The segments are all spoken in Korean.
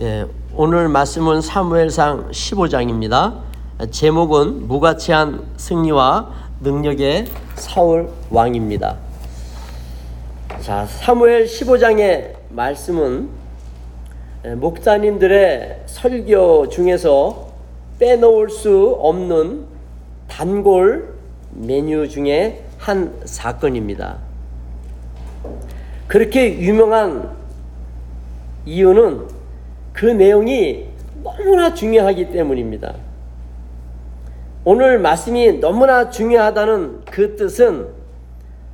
예, 오늘 말씀은 사무엘상 15장입니다. 제목은 무가치한 승리와 능력의 사울 왕입니다. 자, 사무엘 15장의 말씀은 예, 목사님들의 설교 중에서 빼놓을 수 없는 단골 메뉴 중에 한 사건입니다. 그렇게 유명한 이유는 그 내용이 너무나 중요하기 때문입니다. 오늘 말씀이 너무나 중요하다는 그 뜻은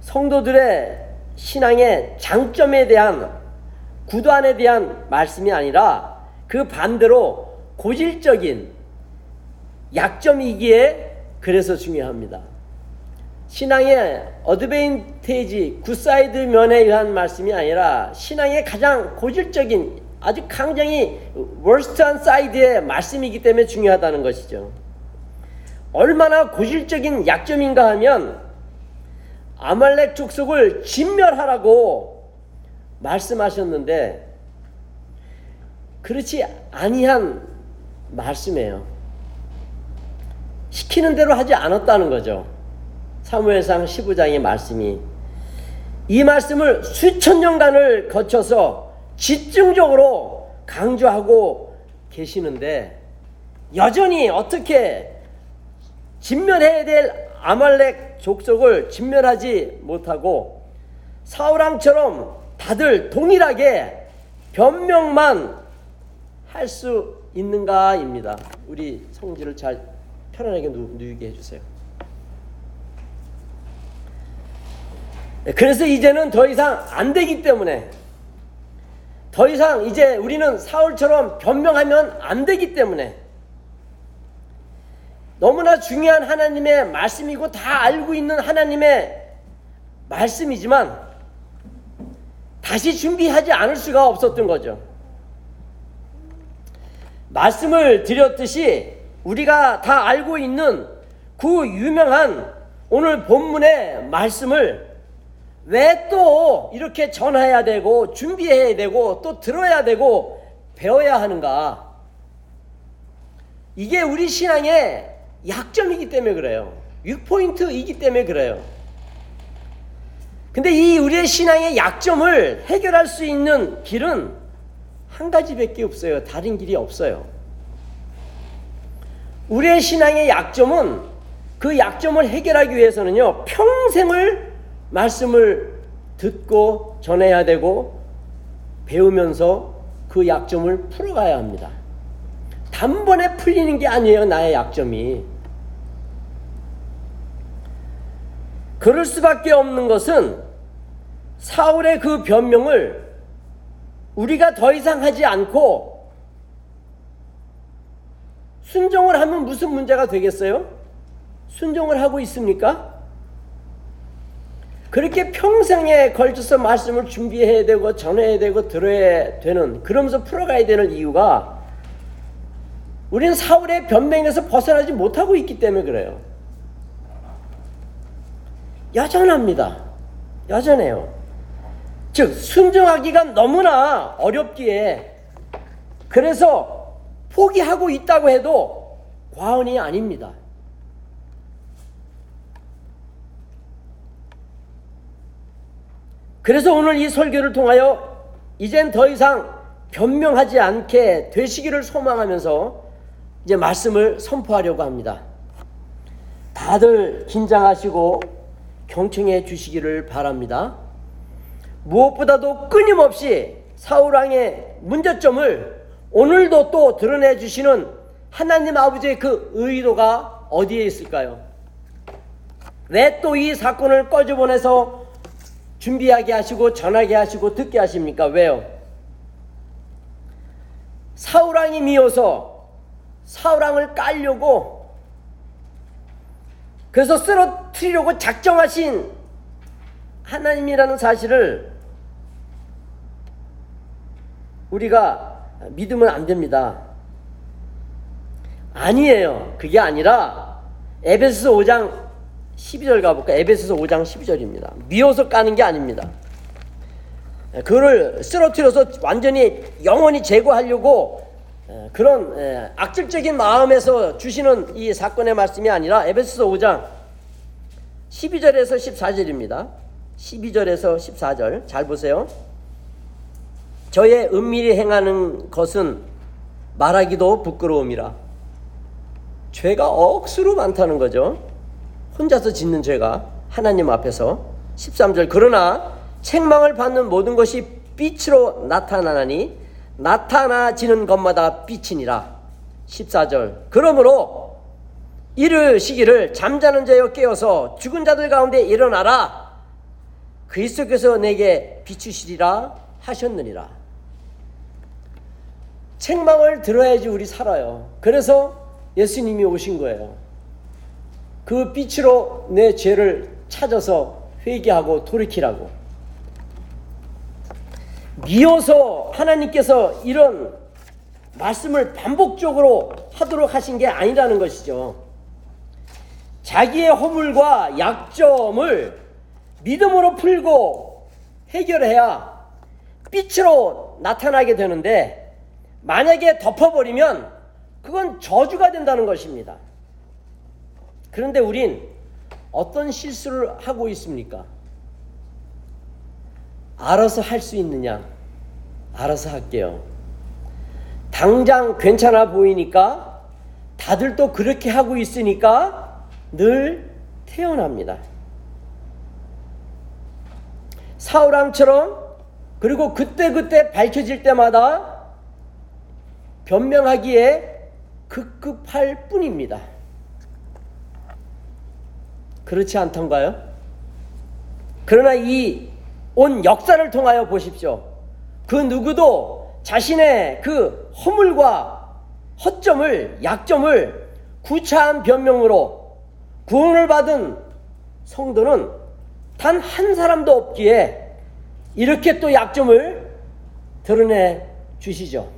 성도들의 신앙의 장점에 대한 구도안에 대한 말씀이 아니라 그 반대로 고질적인 약점이기에 그래서 중요합니다. 신앙의 advantage, good side 면에 의한 말씀이 아니라 신앙의 가장 고질적인 아주 약점이 worst한 side의 말씀이기 때문에 중요하다는 것이죠. 얼마나 고질적인 약점인가 하면 아말렉 족속을 진멸하라고 말씀하셨는데 그렇지 아니한 말씀이에요. 시키는 대로 하지 않았다는 거죠. 사무엘상 15장의 말씀이 이 말씀을 수천 년간을 거쳐서 집중적으로 강조하고 계시는데 여전히 어떻게 진멸해야 될 아말렉 족속을 진멸하지 못하고 사우랑처럼 다들 동일하게 변명만 할 수 있는가입니다. 우리 성질을 잘 편안하게 누이게 해주세요. 그래서 이제는 더 이상 안 되기 때문에 더 이상 이제 우리는 사울처럼 변명하면 안 되기 때문에 너무나 중요한 하나님의 말씀이고 다 알고 있는 하나님의 말씀이지만 다시 준비하지 않을 수가 없었던 거죠. 말씀을 드렸듯이 우리가 다 알고 있는 그 유명한 오늘 본문의 말씀을 왜 또 이렇게 전해야 되고 준비해야 되고 또 들어야 되고 배워야 하는가? 이게 우리 신앙의 약점이기 때문에 그래요. 6포인트이기 때문에 그래요. 근데 이 우리의 신앙의 약점을 해결할 수 있는 길은 한 가지밖에 없어요. 다른 길이 없어요. 우리의 신앙의 약점은 그 약점을 해결하기 위해서는요, 평생을 말씀을 듣고 전해야 되고 배우면서 그 약점을 풀어가야 합니다. 단번에 풀리는 게 아니에요, 나의 약점이. 그럴 수밖에 없는 것은 사울의 그 변명을 우리가 더 이상 하지 않고 순종을 하면 무슨 문제가 되겠어요? 순종을 하고 있습니까? 그렇게 평생에 걸쳐서 말씀을 준비해야 되고 전해야 되고 들어야 되는 그러면서 풀어가야 되는 이유가 우리는 사울의 변명에서 벗어나지 못하고 있기 때문에 그래요. 여전합니다. 여전해요. 즉 순종하기가 너무나 어렵기에 그래서 포기하고 있다고 해도 과언이 아닙니다. 그래서 오늘 이 설교를 통하여 이젠 더 이상 변명하지 않게 되시기를 소망하면서 이제 말씀을 선포하려고 합니다. 다들 긴장하시고 경청해 주시기를 바랍니다. 무엇보다도 끊임없이 사울왕의 문제점을 오늘도 또 드러내 주시는 하나님 아버지의 그 의도가 어디에 있을까요? 왜 또 이 사건을 꺼져보내서 준비하게 하시고 전하게 하시고 듣게 하십니까? 왜요? 사울왕이 미워서 사울왕을 깔려고 그래서 쓰러뜨리려고 작정하신 하나님이라는 사실을 우리가 믿으면 안 됩니다. 아니에요. 그게 아니라 에베소서 5장 12절 가볼까? 에베소서 5장 12절입니다. 미워서 까는 게 아닙니다. 그를 쓰러뜨려서 완전히 영원히 제거하려고 에, 그런 에, 악질적인 마음에서 주시는 이 사건의 말씀이 아니라 에베소서 5장 12절에서 14절입니다. 12절에서 14절 잘 보세요. 저의 은밀히 행하는 것은 말하기도 부끄러움이라. 죄가 억수로 많다는 거죠. 혼자서 짓는 죄가 하나님 앞에서 13절 그러나 책망을 받는 모든 것이 빛으로 나타나나니 나타나지는 것마다 빛이니라. 14절 그러므로 이르시기를 잠자는 자여 깨어서 죽은 자들 가운데 일어나라. 그리스도께서 내게 비추시리라 하셨느니라. 책망을 들어야지 우리 살아요. 그래서 예수님이 오신 거예요 그 빛으로 내 죄를 찾아서 회개하고 돌이키라고. 미워서 하나님께서 이런 말씀을 반복적으로 하도록 하신 게 아니라는 것이죠. 자기의 허물과 약점을 믿음으로 풀고 해결해야 빛으로 나타나게 되는데 만약에 덮어버리면 그건 저주가 된다는 것입니다. 그런데 우린 어떤 실수를 하고 있습니까? 알아서 할 수 있느냐? 알아서 할게요. 당장 괜찮아 보이니까 다들 또 그렇게 하고 있으니까 늘 태어납니다. 사울왕처럼 그리고 그때그때 밝혀질 때마다 변명하기에 급급할 뿐입니다. 그렇지 않던가요? 그러나 이 온 역사를 통하여 보십시오. 그 누구도 자신의 그 허물과 허점을, 약점을 구차한 변명으로 구원을 받은 성도는 단 한 사람도 없기에 이렇게 또 약점을 드러내 주시죠.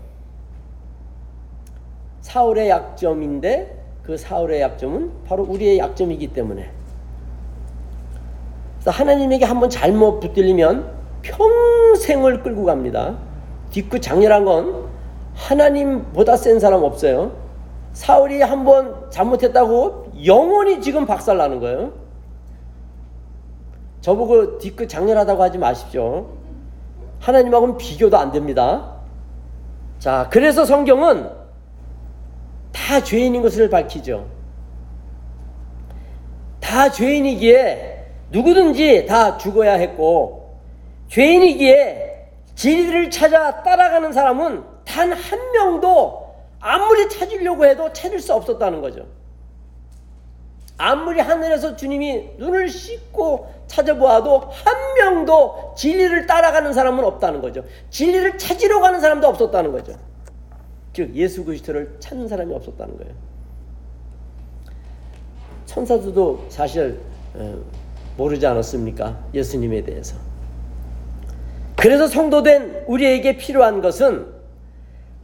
사울의 약점인데 그 사울의 약점은 바로 우리의 약점이기 때문에 그래서 하나님에게 한번 잘못 붙들리면 평생을 끌고 갑니다. 뒷구 장렬한 건 하나님보다 센 사람 없어요. 사울이 한번 잘못했다고 영원히 지금 박살 나는 거예요. 저보고 뒤끝 장렬하다고 하지 마십시오. 하나님하고는 비교도 안 됩니다. 자, 그래서 성경은 다 죄인인 것을 밝히죠. 다 죄인이기에 누구든지 다 죽어야 했고 죄인이기에 진리를 찾아 따라가는 사람은 단 한 명도 아무리 찾으려고 해도 찾을 수 없었다는 거죠. 아무리 하늘에서 주님이 눈을 씻고 찾아보아도 한 명도 진리를 따라가는 사람은 없다는 거죠. 진리를 찾으러 가는 사람도 없었다는 거죠. 즉 예수 그리스도를 찾는 사람이 없었다는 거예요. 천사들도 사실 어, 모르지 않았습니까? 예수님에 대해서. 그래서 성도된 우리에게 필요한 것은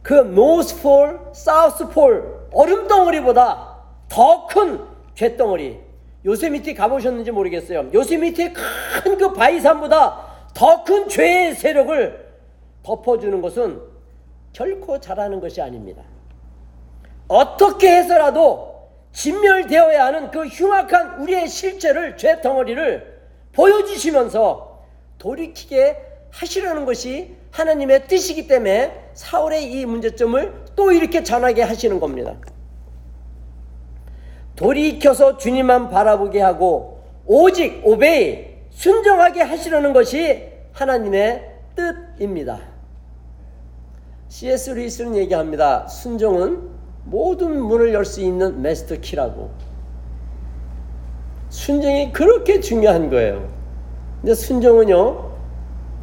그 노스폴, 사우스폴 얼음덩어리보다 더큰 잿덩어리. 요세미티 가보셨는지 모르겠어요. 요세미티 큰그 바위산보다 더 큰 죄의 세력을 덮어주는 것은 결코 잘하는 것이 아닙니다. 어떻게 해서라도 진멸되어야 하는 그 흉악한 우리의 실체를 죄 덩어리를 보여주시면서 돌이키게 하시려는 것이 하나님의 뜻이기 때문에 사울의 이 문제점을 또 이렇게 전하게 하시는 겁니다. 돌이켜서 주님만 바라보게 하고 오직 오베이 순종하게 하시려는 것이 하나님의 뜻입니다. C.S. 루이스는 얘기합니다. 순종은 모든 문을 열 수 있는 마스터 키라고. 순종이 그렇게 중요한 거예요. 근데 순종은요,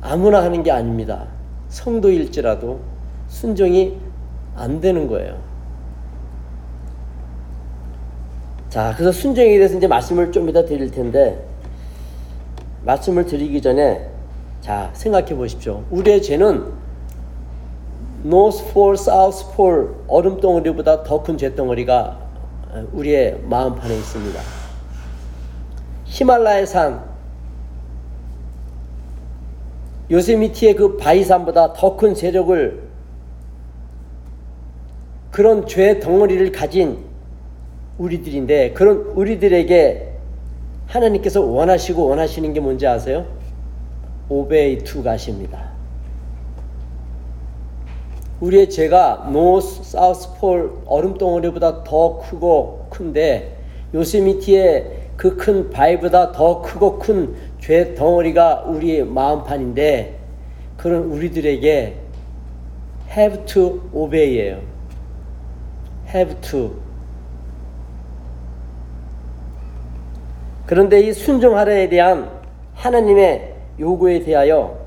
아무나 하는 게 아닙니다. 성도일지라도 순종이 안 되는 거예요. 자, 그래서 순종에 대해서 이제 말씀을 좀 이따 드릴 텐데, 말씀을 드리기 전에, 자, 생각해 보십시오. 우리의 죄는 노스폴, 사우스폴 얼음 덩어리보다 더큰 잿덩어리가 우리의 마음판에 있습니다. 히말라야 산 요세미티의 그 바이산보다 더 큰 세력을 그런 죄 덩어리를 가진 우리들인데 그런 우리들에게 하나님께서 원하시고 원하시는 게 뭔지 아세요? Obey to God입니다. 우리의 죄가 North, South Pole 얼음 덩어리보다 더 크고 큰데 요세미티의 그 큰 바위보다 더 크고 큰 죄 덩어리가 우리의 마음판인데 그런 우리들에게 have to obey예요. have to. 그런데 이 순종하라에 대한 하나님의 요구에 대하여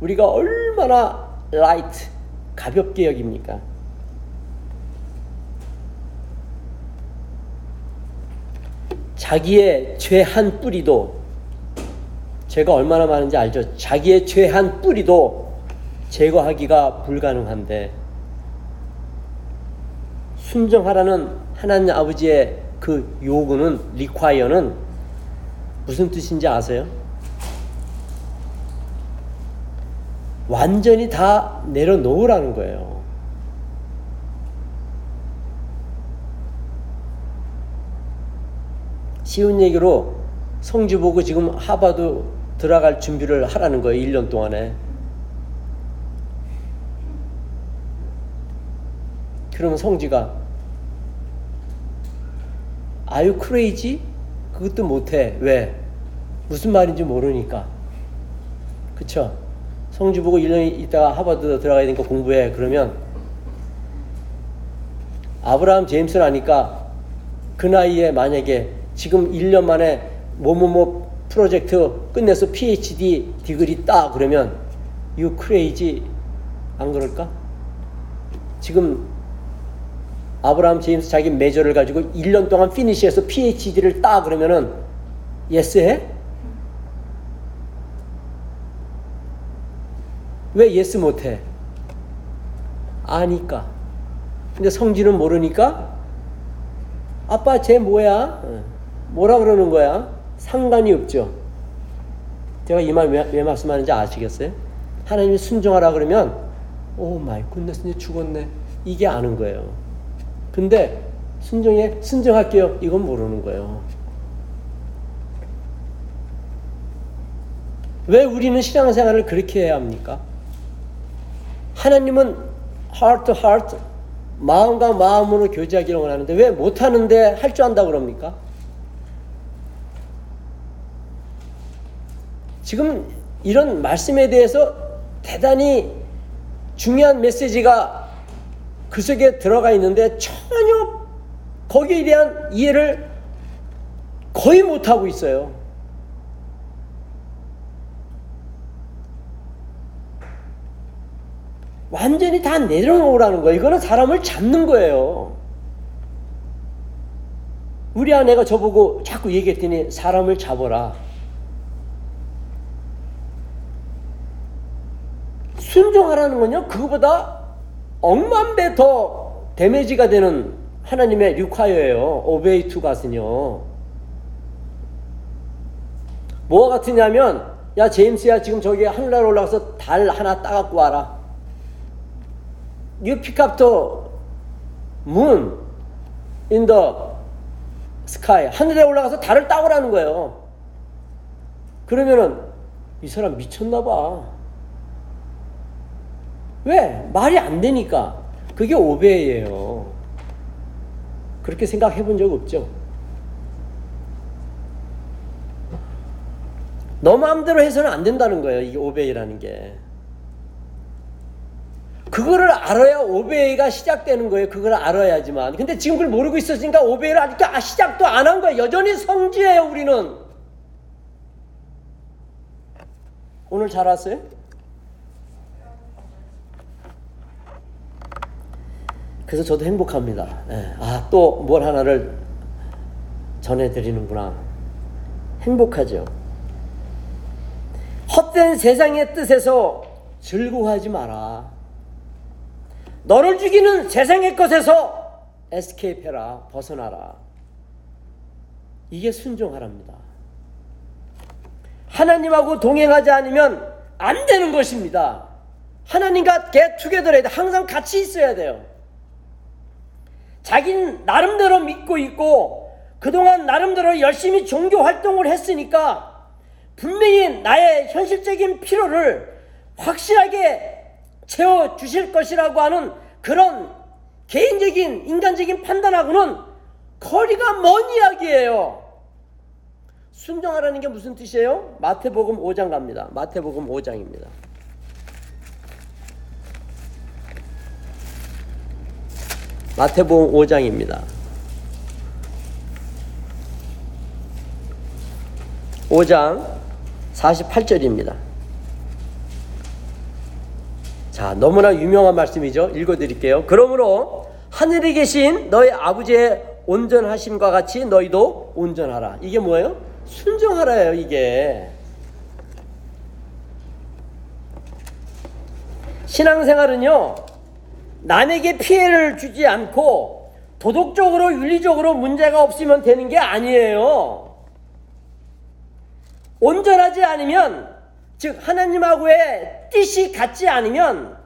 우리가 얼마나 라이트, 가볍게 여깁니까? 자기의 죄 한 뿌리도 죄가 얼마나 많은지 알죠? 자기의 죄 한 뿌리도 제거하기가 불가능한데 순종하라는 하나님 아버지의 그 요구는 리콰이어는 무슨 뜻인지 아세요? 완전히 다 내려놓으라는 거예요. 쉬운 얘기로 성주 보고 지금 하바드 들어갈 준비를 하라는 거예요. 1년 동안에. 그러면 성지가 아유 크레이지? 그것도 못해. 왜? 무슨 말인지 모르니까. 그쵸? 성주 보고 1년 있다가 하버드 들어가야 되니까 공부해. 그러면 아브라함 제임스를 아니까 그 나이에 만약에 지금 1년 만에 뭐뭐뭐 프로젝트 끝내서 PhD degree 따 그러면 you crazy 안 그럴까? 지금 아브라함 제임스 자기 major를 가지고 1년 동안 finish해서 PhD를 따 그러면은 yes 해? 왜 yes 못해? 아니까. 근데 성질은 모르니까 아빠 쟤 뭐야? 뭐라 그러는 거야? 상관이 없죠. 제가 이 말 왜 말씀하는지 아시겠어요? 하나님이 순종하라 그러면 oh my goodness 죽었네. 이게 아는 거예요. 근데 순종에 순종할게요. 이건 모르는 거예요. 왜 우리는 신앙생활을 그렇게 해야 합니까? 하나님은 heart to heart 마음과 마음으로 교제하기를 원하는데 왜 못하는데 할 줄 안다 그럽니까? 지금 이런 말씀에 대해서 대단히 중요한 메시지가 그 속에 들어가 있는데 전혀 거기에 대한 이해를 거의 못하고 있어요. 완전히 다 내려놓으라는 거예요. 이거는 사람을 잡는 거예요. 우리 아내가 저보고 자꾸 얘기했더니 사람을 잡아라. 순종하라는 건요, 그거보다 억만 배 더 damage가 되는 하나님의 require예요. obey to God은요. 뭐가 같으냐면, 야, 제임스야, 지금 저기 하늘나라 올라가서 달 하나 따갖고 와라. You pick up the moon in the sky. 하늘에 올라가서 달을 따오라는 거예요. 그러면은, 이 사람 미쳤나 봐. 왜? 말이 안 되니까. 그게 오베예요. 그렇게 생각해 본 적 없죠? 너 마음대로 해서는 안 된다는 거예요. 이게 오베이라는 게. 그거를 알아야 오베이가 시작되는 거예요. 그걸 알아야지만. 근데 지금 그걸 모르고 있었으니까 오베이를 아직도 아, 시작도 안 한 거예요. 여전히 성지예요, 우리는. 오늘 잘 왔어요? 그래서 저도 행복합니다. 네. 아, 또 뭘 하나를 전해드리는구나. 행복하죠. 헛된 세상의 뜻에서 즐거워하지 마라. 너를 죽이는 세상의 것에서 에스케이프해라. 벗어나라. 이게 순종하랍니다. 하나님하고 동행하지 않으면 안 되는 것입니다. 하나님과 개 투게더해야 돼. 항상 같이 있어야 돼요. 자기는 나름대로 믿고 있고 그동안 나름대로 열심히 종교 활동을 했으니까 분명히 나의 현실적인 필요를 확실하게 채워 주실 것이라고 하는 그런 개인적인 인간적인 판단하고는 거리가 먼 이야기예요. 순종하라는 게 무슨 뜻이에요? 마태복음 5장 갑니다. 마태복음 5장입니다. 마태복음 5장입니다. 5장 48절입니다. 자, 너무나 유명한 말씀이죠. 읽어 드릴게요. 그러므로 하늘에 계신 너희 아버지의 온전하심과 같이 너희도 온전하라. 이게 뭐예요? 순종하라예요, 이게. 신앙생활은요, 남에게 피해를 주지 않고 도덕적으로 윤리적으로 문제가 없으면 되는 게 아니에요. 온전하지 않으면 즉 하나님하고의 뜻이 같지 않으면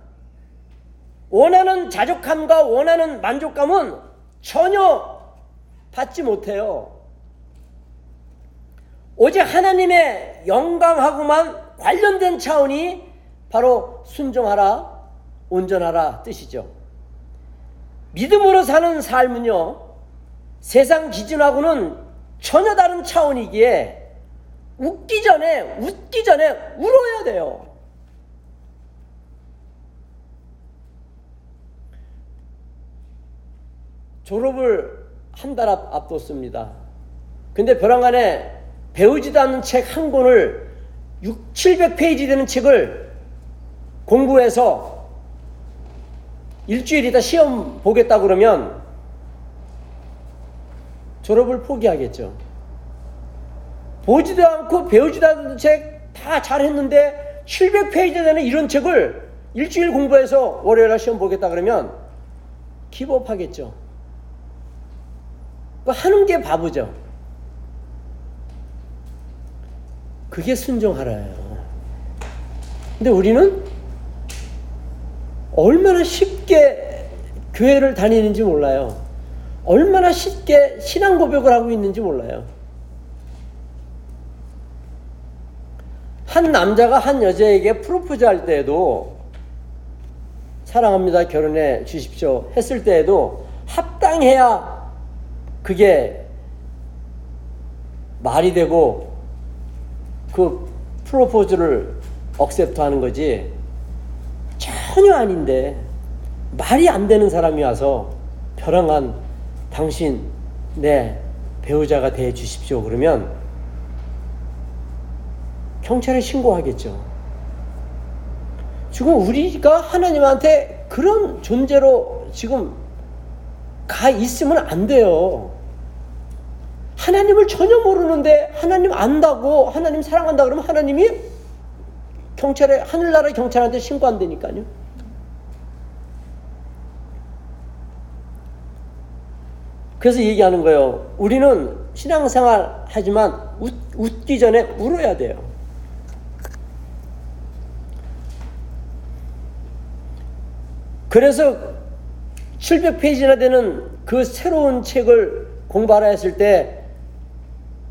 원하는 자족함과 원하는 만족감은 전혀 받지 못해요. 오직 하나님의 영광하고만 관련된 차원이 바로 순종하라, 온전하라 뜻이죠. 믿음으로 사는 삶은요, 세상 기준하고는 전혀 다른 차원이기에 웃기 전에, 웃기 전에 울어야 돼요. 졸업을 한 달 앞뒀습니다. 근데 벼랑간에 배우지도 않는 책 한 권을 6, 700페이지 되는 책을 공부해서 일주일 있다 시험 보겠다 그러면 졸업을 포기하겠죠. 보지도 않고 배우지도 않는 책 다 잘했는데 700페이지 되는 이런 책을 일주일 공부해서 월요일 날 시험 보겠다 그러면 기법하겠죠. 그 하는 게 바보죠. 그게 순종하라예요. 근데 우리는 얼마나 쉽게 교회를 다니는지 몰라요. 얼마나 쉽게 신앙 고백을 하고 있는지 몰라요. 한 남자가 한 여자에게 프로포즈 할 때에도 사랑합니다. 결혼해 주십시오. 했을 때에도 합당해야 그게 말이 되고 그 프로포즈를 accept 하는 거지 전혀 아닌데 말이 안 되는 사람이 와서 별안간 당신 내 배우자가 돼 주십시오 그러면 경찰에 신고하겠죠. 지금 우리가 하나님한테 그런 존재로 지금 가 있으면 안 돼요. 하나님을 전혀 모르는데 하나님 안다고 하나님 사랑한다 그러면 하나님이 경찰에 하늘나라 경찰한테 신고 안 되니까요. 그래서 얘기하는 거예요. 우리는 신앙생활 하지만 웃, 웃기 전에 울어야 돼요. 그래서 700페이지나 되는 그 새로운 책을 공부하라 했을 때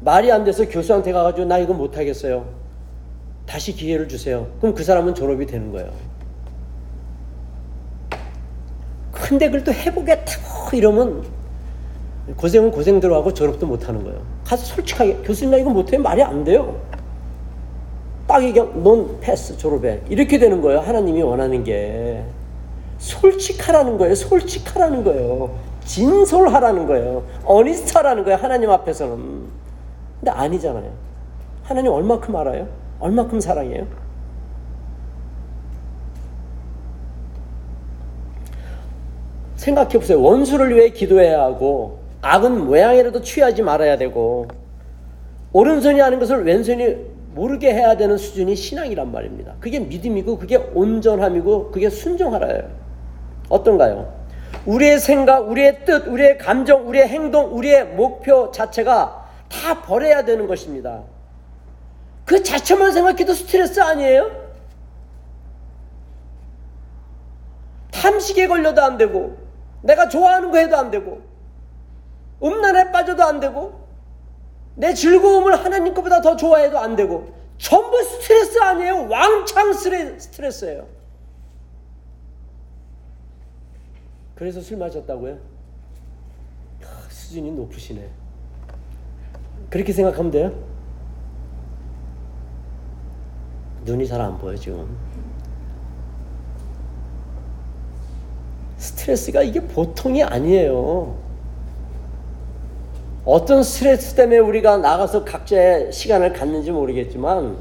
말이 안 돼서 교수한테 가가지고 나 이거 못하겠어요. 다시 기회를 주세요. 그럼 그 사람은 졸업이 되는 거예요. 근데 그걸 또 해보겠다고 이러면 고생은 고생대로 하고 졸업도 못하는 거예요. 가서 솔직하게 교수님 나 이거 못해 말이 안 돼요. 딱 얘기하면 넌 패스 졸업해 이렇게 되는 거예요. 하나님이 원하는 게 솔직하라는 거예요. 솔직하라는 거예요. 진솔하라는 거예요. 어니스트하라는 거예요. 하나님 앞에서는. 근데 아니잖아요. 하나님 얼마큼 알아요? 얼마큼 사랑해요? 생각해 보세요. 원수를 위해 기도해야 하고 악은 모양이라도 취하지 말아야 되고 오른손이 하는 것을 왼손이 모르게 해야 되는 수준이 신앙이란 말입니다. 그게 믿음이고 그게 온전함이고 그게 순종하라예요. 어떤가요? 우리의 생각, 우리의 뜻, 우리의 감정, 우리의 행동, 우리의 목표 자체가 다 버려야 되는 것입니다. 그 자체만 생각해도 스트레스 아니에요? 탐식에 걸려도 안 되고, 내가 좋아하는 거 해도 안 되고, 음란에 빠져도 안 되고, 내 즐거움을 하나님 것보다 더 좋아해도 안 되고, 전부 스트레스 아니에요? 왕창 스트레스예요. 그래서 술 마셨다고요? 아, 수준이 높으시네. 그렇게 생각하면 돼요? 눈이 잘 안 보여 지금. 스트레스가 이게 보통이 아니에요. 어떤 스트레스 때문에 우리가 나가서 각자의 시간을 갖는지 모르겠지만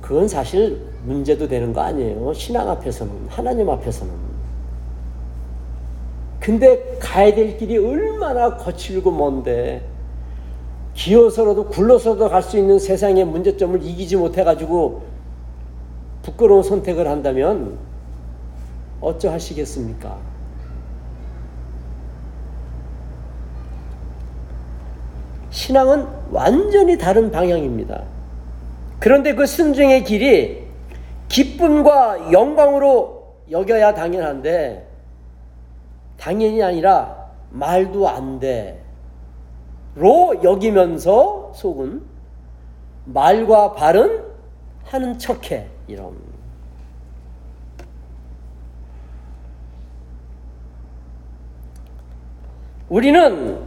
그건 사실 문제도 되는 거 아니에요. 신앙 앞에서는 하나님 앞에서는. 근데 가야 될 길이 얼마나 거칠고 먼데 기어서라도 굴러서도 갈 수 있는 세상의 문제점을 이기지 못해가지고 부끄러운 선택을 한다면 어쩌하시겠습니까? 신앙은 완전히 다른 방향입니다. 그런데 그 순종의 길이 기쁨과 영광으로 여겨야 당연한데 당연히 아니라 말도 안 돼. 로 여기면서 속은 말과 발은 하는 척해 이런 우리는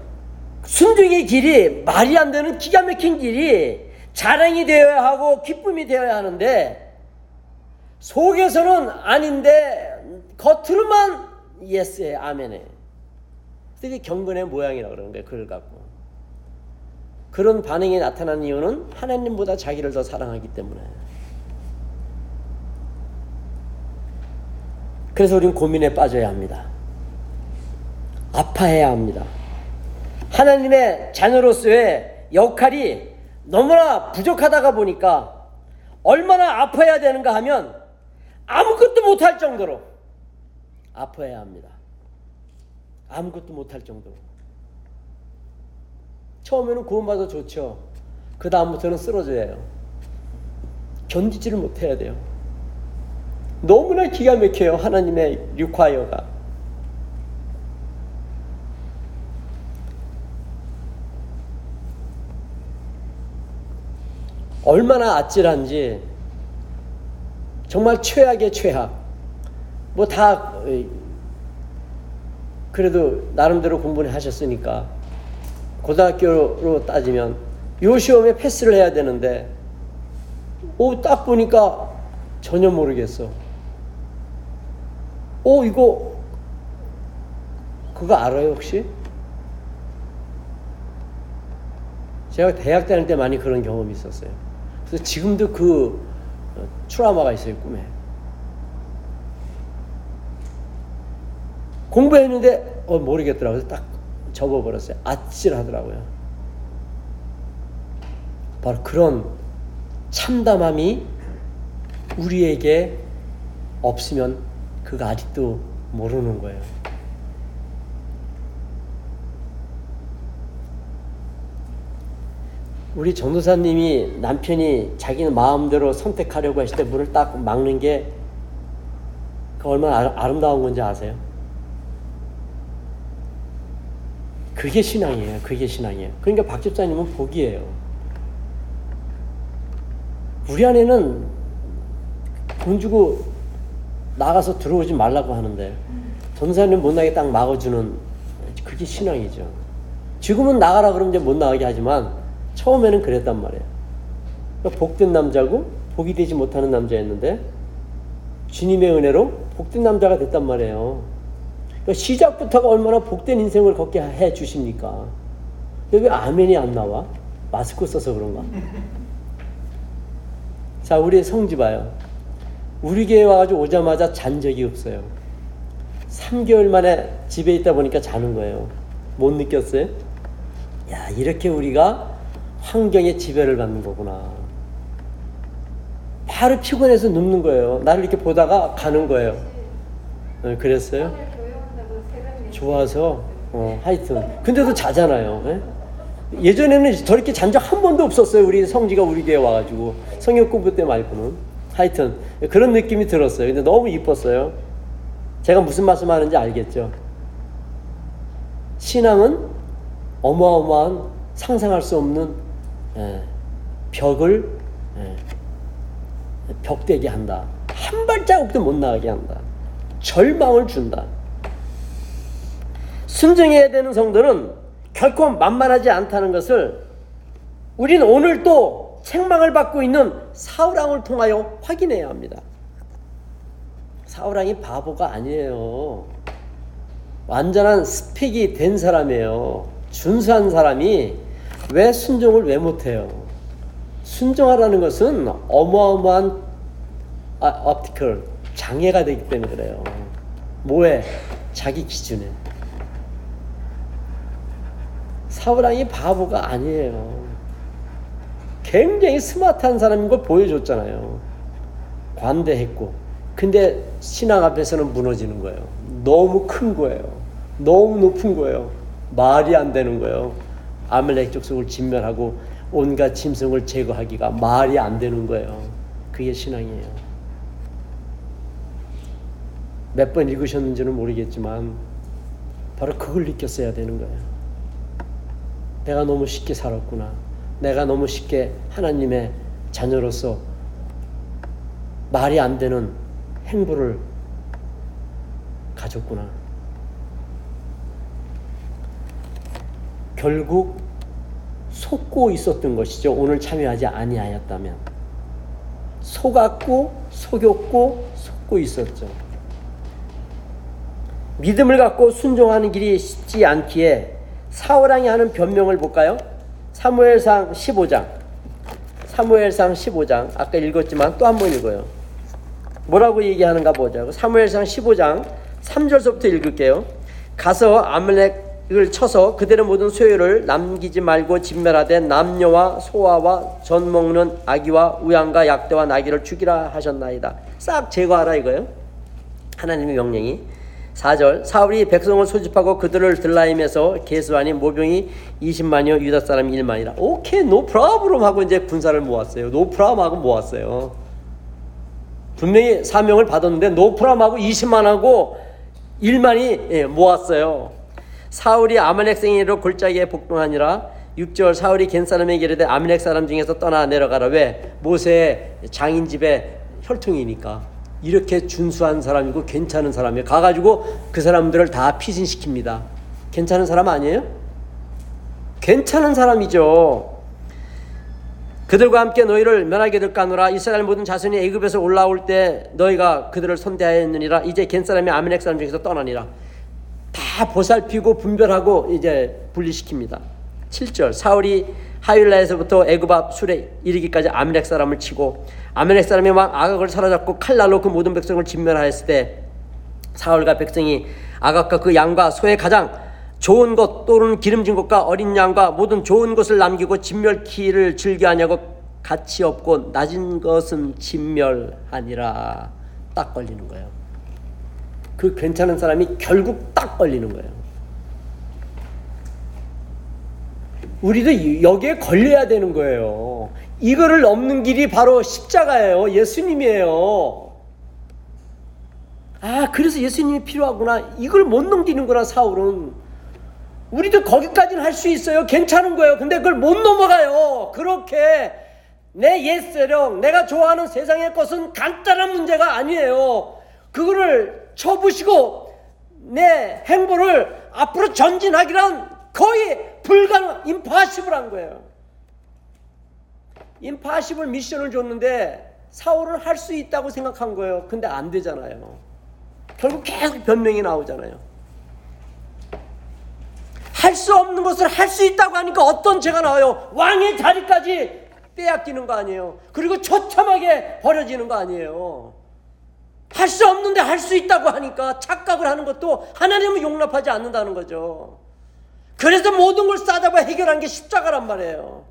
순종의 길이 말이 안 되는 기가 막힌 길이 자랑이 되어야 하고 기쁨이 되어야 하는데 속에서는 아닌데 겉으로만 예스해 아멘해. 되게 경건의 모양이라 그러는 거예요. 그걸 갖고. 그런 반응이 나타나는 이유는 하나님보다 자기를 더 사랑하기 때문에. 그래서 우리는 고민에 빠져야 합니다. 아파해야 합니다. 하나님의 자녀로서의 역할이 너무나 부족하다가 보니까 얼마나 아파야 되는가 하면 아무것도 못할 정도로 아파야 합니다. 아무것도 못할 정도로. 처음에는 구원받아 좋죠. 그 다음부터는 쓰러져야 해요. 견디지를 못해야 돼요. 너무나 기가 막혀요. 하나님의 리콰이어가. 얼마나 아찔한지 정말 최악의 최악. 뭐 다 그래도 나름대로 공부를 하셨으니까 고등학교로 따지면 요 시험에 패스를 해야 되는데 오 딱 보니까 전혀 모르겠어. 오 이거 그거 알아요 혹시? 제가 대학 다닐 때 많이 그런 경험이 있었어요. 그래서 지금도 그 어, 트라우마가 있어요, 꿈에. 공부했는데, 어, 모르겠더라고요. 딱 접어버렸어요. 아찔하더라고요. 바로 그런 참담함이 우리에게 없으면 그거 아직도 모르는 거예요. 우리 전도사님이 남편이 자기는 마음대로 선택하려고 했을 때 문을 딱 막는 게 그 얼마나 아름다운 건지 아세요? 그게 신앙이에요. 그게 신앙이에요. 그러니까 박 집사님은 복이에요. 우리 안에는 돈 주고 나가서 들어오지 말라고 하는데 전사님 못 나게 딱 막아주는 그게 신앙이죠. 지금은 나가라 그러면 이제 못 나가게 하지만 처음에는 그랬단 말이에요. 그러니까 복된 남자고 복이 되지 못하는 남자였는데 주님의 은혜로 복된 남자가 됐단 말이에요. 그러니까 시작부터가 얼마나 복된 인생을 걷게 해 주십니까? 왜 아멘이 안 나와? 마스크 써서 그런가? 자, 우리 성지 봐요. 우리 교회 와가지고 오자마자 잔 적이 없어요. 3개월 만에 집에 있다 보니까 자는 거예요. 못 느꼈어요? 야, 이렇게 우리가 환경에 지배를 받는 거구나. 바로 피곤해서 눕는 거예요. 나를 이렇게 보다가 가는 거예요. 네, 그랬어요? 좋아서, 어, 하여튼. 근데도 자잖아요. 예? 전에는 저렇게 잔 적 한 번도 없었어요. 우리 성지가 우리 교회 와가지고. 성역 공부 때 말고는. 하여튼, 그런 느낌이 들었어요. 근데 너무 이뻤어요. 제가 무슨 말씀하는지 알겠죠? 신앙은 어마어마한 상상할 수 없는 예, 벽을 예, 벽대게 한다. 한 발자국도 못 나가게 한다. 절망을 준다. 순종해야 되는 성도는 결코 만만하지 않다는 것을 우리는 오늘 또 책망을 받고 있는 사울왕을 통하여 확인해야 합니다. 사울왕이 바보가 아니에요. 완전한 스펙이 된 사람이에요. 준수한 사람이 왜 순종을 왜 못해요? 순종하라는 것은 어마어마한 아, 업티컬 장애가 되기 때문에 그래요. 뭐에? 자기 기준에. 사울왕이 바보가 아니에요. 굉장히 스마트한 사람인 걸 보여줬잖아요. 관대했고. 근데 신앙 앞에서는 무너지는 거예요. 너무 큰 거예요. 너무 높은 거예요. 말이 안 되는 거예요. 아멜렉 족속을 진멸하고 온갖 짐승을 제거하기가 말이 안 되는 거예요. 그게 신앙이에요. 몇 번 읽으셨는지는 모르겠지만 바로 그걸 느꼈어야 되는 거예요. 내가 너무 쉽게 살았구나. 내가 너무 쉽게 하나님의 자녀로서 말이 안 되는 행보를 가졌구나. 결국 속고 있었던 것이죠. 오늘 참여하지 아니하였다면 속았고 속였고 속고 있었죠. 믿음을 갖고 순종하는 길이 쉽지 않기에 사울왕이 하는 변명을 볼까요? 사무엘상 15장. 사무엘상 15장. 아까 읽었지만 또 한 번 읽어요. 뭐라고 얘기하는가 보자고. 사무엘상 15장 3절서부터 읽을게요. 가서 아멜렉을 쳐서 그들의 모든 소유를 남기지 말고 진멸하되 남녀와 소아와 전 먹는 아기와 우양과 약대와 나귀를 죽이라 하셨나이다. 싹 제거하라 이거요. 하나님의 명령이 4절 사울이 백성을 소집하고 그들을 들라임에서 계수하니 보병이 20만이요 유다 사람 1만이라. 오케이 no problem 하고 이제 군사를 모았어요. no prob 하고 모았어요. 분명히 사명을 받았는데 no prob 하고 20만 하고 1만이 예, 모았어요. 사울이 아말렉 생이로 골짜기에 복병하니라. 6절 사울이 겐 사람에게 이르되 아말렉 사람 중에서 떠나 내려가라. 왜? 모세의 장인 집에 혈통이니까 이렇게 준수한 사람이고 괜찮은 사람이에요. 가가지고 그 사람들을 다 피신시킵니다. 괜찮은 사람 아니에요? 괜찮은 사람이죠. 그들과 함께 너희를 면하게 될 까노라 이스라엘 모든 자손이 애굽에서 올라올 때 너희가 그들을 손대하였느니라 이제 겐 사람이 아멜렉 사람 중에서 떠나니라 다 보살피고 분별하고 이제 분리시킵니다. 7절 사울이 하윌라에서부터 애굽 앞 술에 이르기까지 아멜렉 사람을 치고 아멜렉 사람이 왕 아각을 사로잡고 칼날로 그 모든 백성을 진멸하였을 때 사울과 백성이 아각과 그 양과 소의 가장 좋은 것 또는 기름진 것과 어린 양과 모든 좋은 것을 남기고 진멸키를 즐겨하냐고 가치 없고 낮은 것은 진멸하니라 딱 걸리는 거예요. 그 괜찮은 사람이 결국 딱 걸리는 거예요. 우리도 여기에 걸려야 되는 거예요. 이거를 넘는 길이 바로 십자가예요. 예수님이에요. 아, 그래서 예수님이 필요하구나. 이걸 못 넘기는구나, 사울은. 우리도 거기까지는 할 수 있어요. 괜찮은 거예요. 근데 그걸 못 넘어가요. 그렇게 내 옛세력, 내가 좋아하는 세상의 것은 간단한 문제가 아니에요. 그거를 쳐부시고 내 행보를 앞으로 전진하기란 거의 불가능, 임파시블한 거예요. 임파시블 미션을 줬는데 사울은 할 수 있다고 생각한 거예요. 근데 안 되잖아요. 결국 계속 변명이 나오잖아요. 할 수 없는 것을 할 수 있다고 하니까 어떤 죄가 나와요? 왕의 자리까지 빼앗기는 거 아니에요. 그리고 처참하게 버려지는 거 아니에요. 할 수 없는데 할 수 있다고 하니까 착각을 하는 것도 하나님은 용납하지 않는다는 거죠. 그래서 모든 걸 싸잡아 해결한 게 십자가란 말이에요.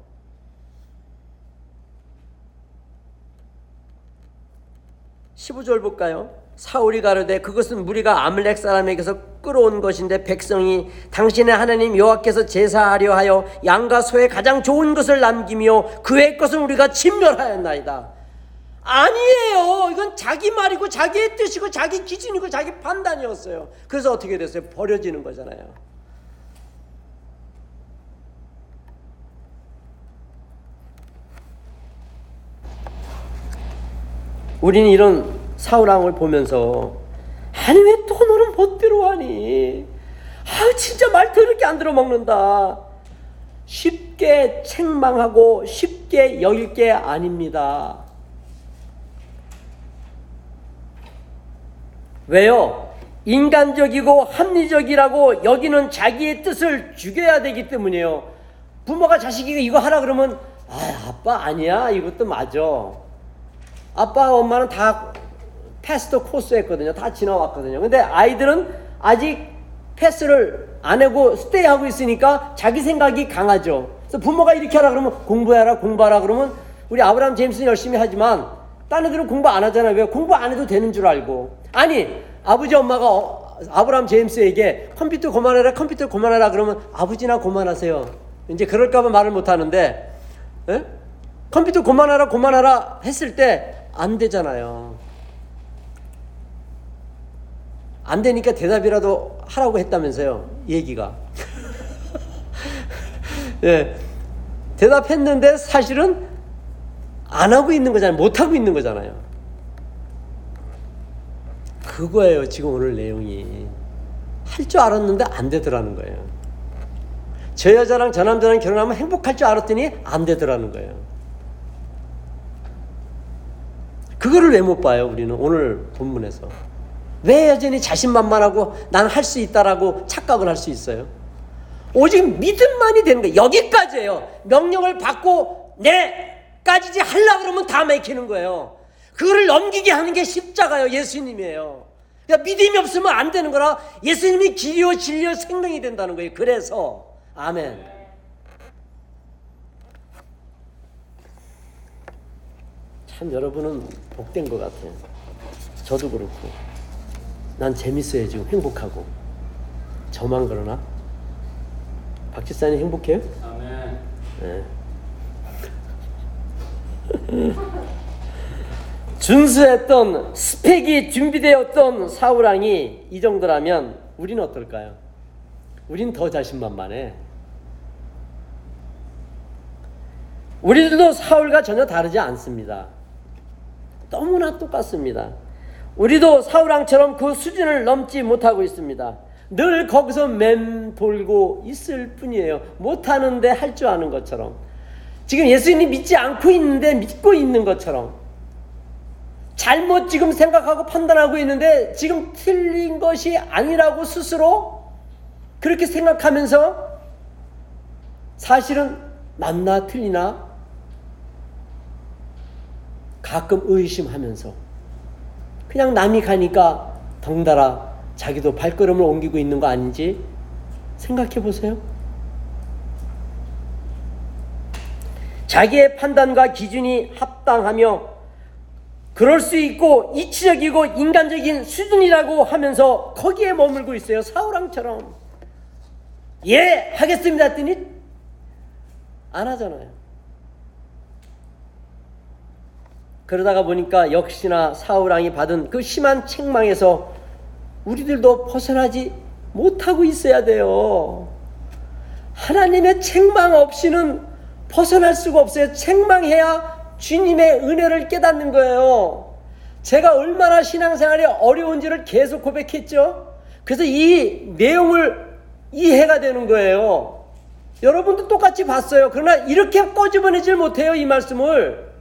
15절 볼까요? 사울이 가로되 그것은 무리가 아말렉 사람에게서 끌어온 것인데 백성이 당신의 하나님 여호와께서 제사하려 하여 양과 소의 가장 좋은 것을 남기며 그의 것은 우리가 진멸하였나이다. 아니에요. 이건 자기 말이고 자기의 뜻이고 자기 기준이고 자기 판단이었어요. 그래서 어떻게 됐어요? 버려지는 거잖아요. 우리는 이런 사울왕을 보면서 아니 왜 또 너는 멋대로 하니? 아 진짜 말 더럽게 안 들어먹는다. 쉽게 책망하고 쉽게 여길 게 아닙니다. 왜요? 인간적이고 합리적이라고 여기는 자기의 뜻을 죽여야 되기 때문이에요. 부모가 자식이 이거 하라 그러면 아, 아빠 아니야. 이것도 맞아. 아빠 엄마는 다 패스트 코스 했거든요. 다 지나왔거든요. 근데 아이들은 아직 패스를 안 하고 스테이 하고 있으니까 자기 생각이 강하죠. 그래서 부모가 이렇게 하라 그러면 공부해라, 공부하라 그러면 우리 아브라함 제임스는 열심히 하지만 딴 애들은 공부 안 하잖아요. 왜? 공부 안 해도 되는 줄 알고. 아니, 아버지 엄마가 어, 아브라함 제임스에게 컴퓨터 그만해라, 컴퓨터 그만해라 그러면 아버지나 그만하세요. 이제 그럴까봐 말을 못 하는데, 에? 컴퓨터 그만하라, 그만하라 했을 때 안 되잖아요. 안 되니까 대답이라도 하라고 했다면서요. 얘기가. 예. 대답했는데 사실은 안 하고 있는 거잖아요. 못 하고 있는 거잖아요. 그거예요. 지금 오늘 내용이. 할 줄 알았는데 안 되더라는 거예요. 저 여자랑 저 남자랑 결혼하면 행복할 줄 알았더니 안 되더라는 거예요. 그거를 왜 못 봐요, 우리는 오늘 본문에서. 왜 여전히 자신만만하고 난 할 수 있다라고 착각을 할 수 있어요? 오직 믿음만이 되는 거예요. 여기까지예요. 명령을 받고 내까지지 하려 그러면 다 맥히는 거예요. 그거를 넘기게 하는 게 십자가요. 예수님이에요. 그러니까 믿음이 없으면 안 되는 거라 예수님이 길이요 진리요 생명이 된다는 거예요. 그래서 아멘. 참 여러분은 복된 것 같아요. 저도 그렇고. 난 재밌어요, 지금 행복하고. 저만 그러나? 박 집사님 행복해요? 아멘. 네. 준수했던 스펙이 준비되었던 사우랑이 이 정도라면 우리는 어떨까요? 우린 더 자신만만해. 우리들도 사울과 전혀 다르지 않습니다. 너무나 똑같습니다. 우리도 사울왕처럼 그 수준을 넘지 못하고 있습니다. 늘 거기서 맴돌고 있을 뿐이에요. 못하는데 할 줄 아는 것처럼. 지금 예수님 믿지 않고 있는데 믿고 있는 것처럼. 잘못 지금 생각하고 판단하고 있는데 지금 틀린 것이 아니라고 스스로 그렇게 생각하면서 사실은 맞나 틀리나 가끔 의심하면서 그냥 남이 가니까 덩달아 자기도 발걸음을 옮기고 있는 거 아닌지 생각해 보세요. 자기의 판단과 기준이 합당하며 그럴 수 있고 이치적이고 인간적인 수준이라고 하면서 거기에 머물고 있어요. 사우랑처럼. 예, 하겠습니다 했더니 안 하잖아요. 그러다가 보니까 역시나 사우랑이 받은 그 심한 책망에서 우리들도 벗어나지 못하고 있어야 돼요. 하나님의 책망 없이는 벗어날 수가 없어요. 책망해야 주님의 은혜를 깨닫는 거예요. 제가 얼마나 신앙생활이 어려운지를 계속 고백했죠. 그래서 이 내용을 이해가 되는 거예요. 여러분도 똑같이 봤어요. 그러나 이렇게 꺼집어내질 못해요. 이 말씀을.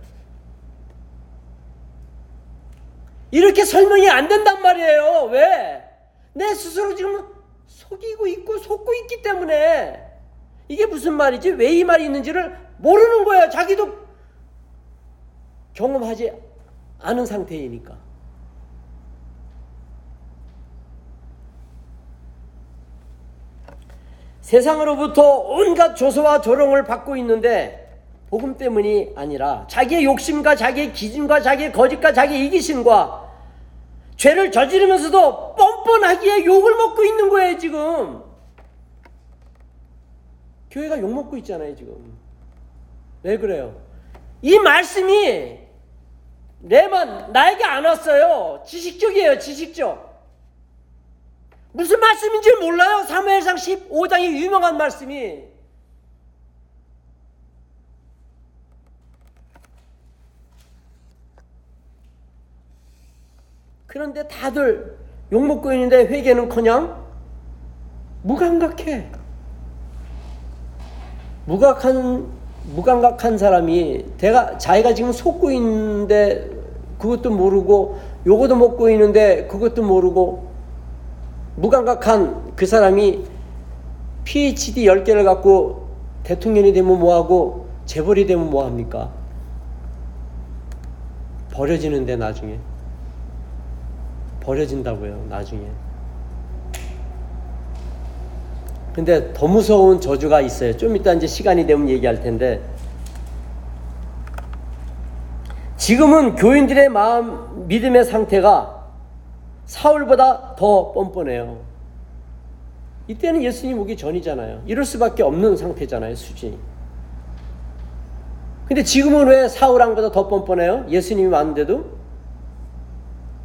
이렇게 설명이 안 된단 말이에요. 왜? 내 스스로 지금 속이고 있고 속고 있기 때문에 이게 무슨 말이지? 왜 이 말이 있는지를 모르는 거예요. 자기도 경험하지 않은 상태이니까. 세상으로부터 온갖 조소와 조롱을 받고 있는데 복음 때문이 아니라 자기의 욕심과 자기의 기준과 자기의 거짓과 자기의 이기심과 죄를 저지르면서도 뻔뻔하기에 욕을 먹고 있는 거예요 지금 교회가 욕 먹고 있잖아요 지금 왜 그래요? 이 말씀이 내만 나에게 안 왔어요. 지식적이에요, 지식적. 무슨 말씀인지 몰라요. 사무엘상 15장의 유명한 말씀이. 그런데 다들 욕먹고 있는데 회개는커녕 무감각해. 무감각한 무감각한 사람이 내가 자기가 지금 속고 있는데 그것도 모르고 요것도 먹고 있는데 그것도 모르고 무감각한 그 사람이 PhD 10개를 갖고 대통령이 되면 뭐하고 재벌이 되면 뭐합니까? 버려지는데 나중에 버려진다고요 나중에 근데 더 무서운 저주가 있어요. 좀 이따 이제 시간이 되면 얘기할 텐데 지금은 교인들의 마음 믿음의 상태가 사울보다 더 뻔뻔해요. 이때는 예수님 오기 전이잖아요. 이럴 수밖에 없는 상태잖아요, 수준이. 근데 지금은 왜 사울왕보다 더 뻔뻔해요? 예수님이 왔는데도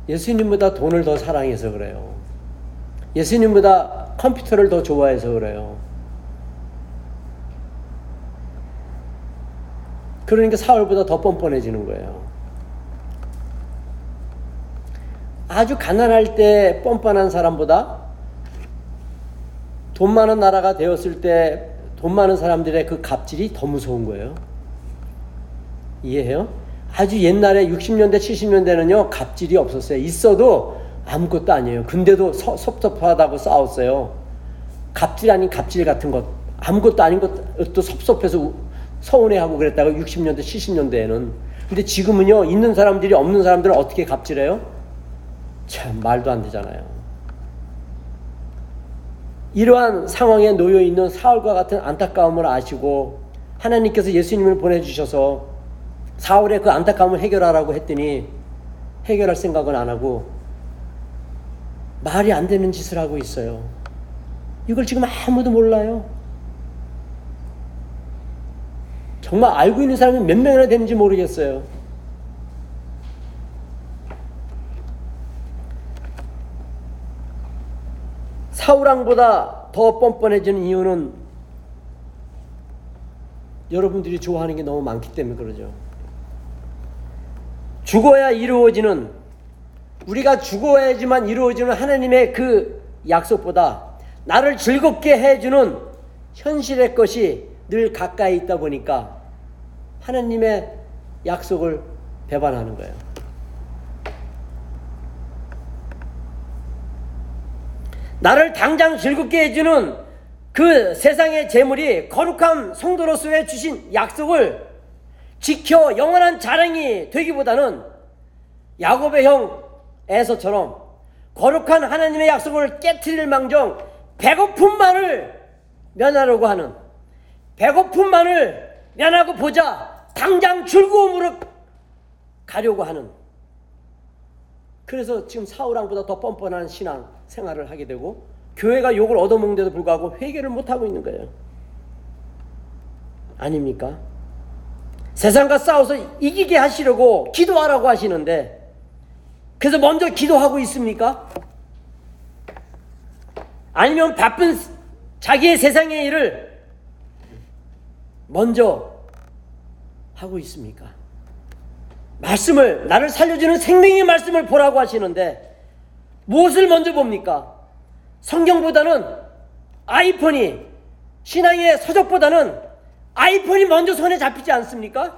예수님보다 돈을 더 사랑해서 그래요. 예수님보다 컴퓨터를 더 좋아해서 그래요. 그러니까 사울보다 더 뻔뻔해지는 거예요. 아주 가난할 때 뻔뻔한 사람보다 돈 많은 나라가 되었을 때 돈 많은 사람들의 그 갑질이 더 무서운 거예요. 이해해요? 아주 옛날에 60년대, 70년대는요, 갑질이 없었어요. 있어도 아무것도 아니에요. 근데도 서, 섭섭하다고 싸웠어요. 갑질 아닌 갑질 같은 것. 아무것도 아닌 것도 섭섭해서 서운해하고 그랬다가 60년대, 70년대에는. 근데 지금은요, 있는 사람들이 없는 사람들을 어떻게 갑질해요? 참, 말도 안 되잖아요. 이러한 상황에 놓여 있는 사울과 같은 안타까움을 아시고 하나님께서 예수님을 보내주셔서 사울의 그 안타까움을 해결하라고 했더니 해결할 생각은 안 하고 말이 안 되는 짓을 하고 있어요. 이걸 지금 아무도 몰라요. 정말 알고 있는 사람이 몇 명이나 되는지 모르겠어요. 사우랑보다 더 뻔뻔해지는 이유는 여러분들이 좋아하는 게 너무 많기 때문에 그러죠. 죽어야 이루어지는 우리가 죽어야지만 이루어지는 하나님의 그 약속보다 나를 즐겁게 해주는 현실의 것이 늘 가까이 있다 보니까 하나님의 약속을 배반하는 거예요. 나를 당장 즐겁게 해주는 그 세상의 재물이 거룩한 성도로서의 주신 약속을 지켜 영원한 자랑이 되기보다는 야곱의 형 에서처럼 거룩한 하나님의 약속을 깨뜨릴 망정 배고픔만을 면하려고 하는 배고픔만을 면하고 보자 당장 즐거움으로 가려고 하는 그래서 지금 사우랑보다 더 뻔뻔한 신앙 생활을 하게 되고 교회가 욕을 얻어먹는데도 불구하고 회개를 못하고 있는 거예요. 아닙니까? 세상과 싸워서 이기게 하시려고 기도하라고 하시는데 그래서 먼저 기도하고 있습니까? 아니면 바쁜 자기의 세상의 일을 먼저 하고 있습니까? 말씀을, 나를 살려주는 생명의 말씀을 보라고 하시는데, 무엇을 먼저 봅니까? 성경보다는 아이폰이, 신앙의 서적보다는 아이폰이 먼저 손에 잡히지 않습니까?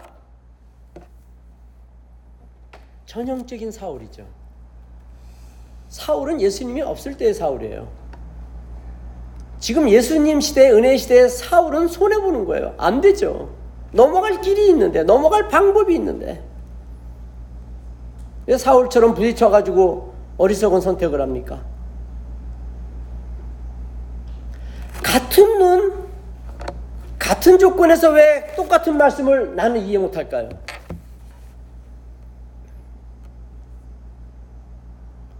전형적인 사울이죠. 사울은 예수님이 없을 때의 사울이에요. 지금 예수님 시대, 은혜 시대에 사울은 손해보는 거예요. 안 되죠. 넘어갈 길이 있는데, 넘어갈 방법이 있는데. 왜 사울처럼 부딪혀가지고 어리석은 선택을 합니까? 같은 눈, 같은 조건에서 왜 똑같은 말씀을 나는 이해 못할까요?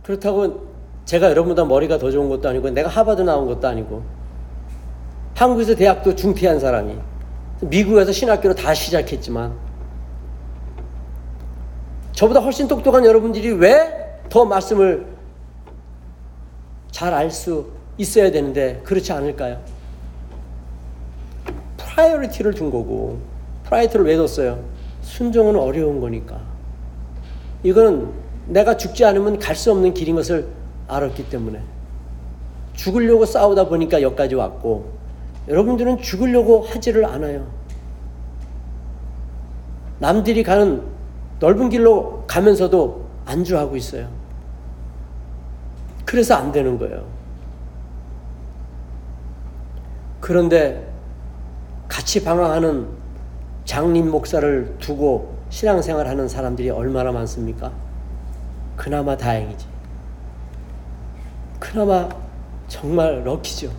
그렇다고 제가 여러분보다 머리가 더 좋은 것도 아니고 내가 하버드 나온 것도 아니고 한국에서 대학도 중퇴한 사람이 미국에서 신학교로 다 시작했지만 저보다 훨씬 똑똑한 여러분들이 왜 더 말씀을 잘 알 수 있어야 되는데 그렇지 않을까요? priority를 둔 거고 priority를 왜 뒀어요? 순종은 어려운 거니까 이거는 내가 죽지 않으면 갈 수 없는 길인 것을 알았기 때문에 죽으려고 싸우다 보니까 여기까지 왔고 여러분들은 죽으려고 하지를 않아요. 남들이 가는 넓은 길로 가면서도 안주하고 있어요. 그래서 안 되는 거예요. 그런데 같이 방황하는 장님 목사를 두고 신앙생활 하는 사람들이 얼마나 많습니까? 그나마 다행이지. 그나마 정말 럭키죠.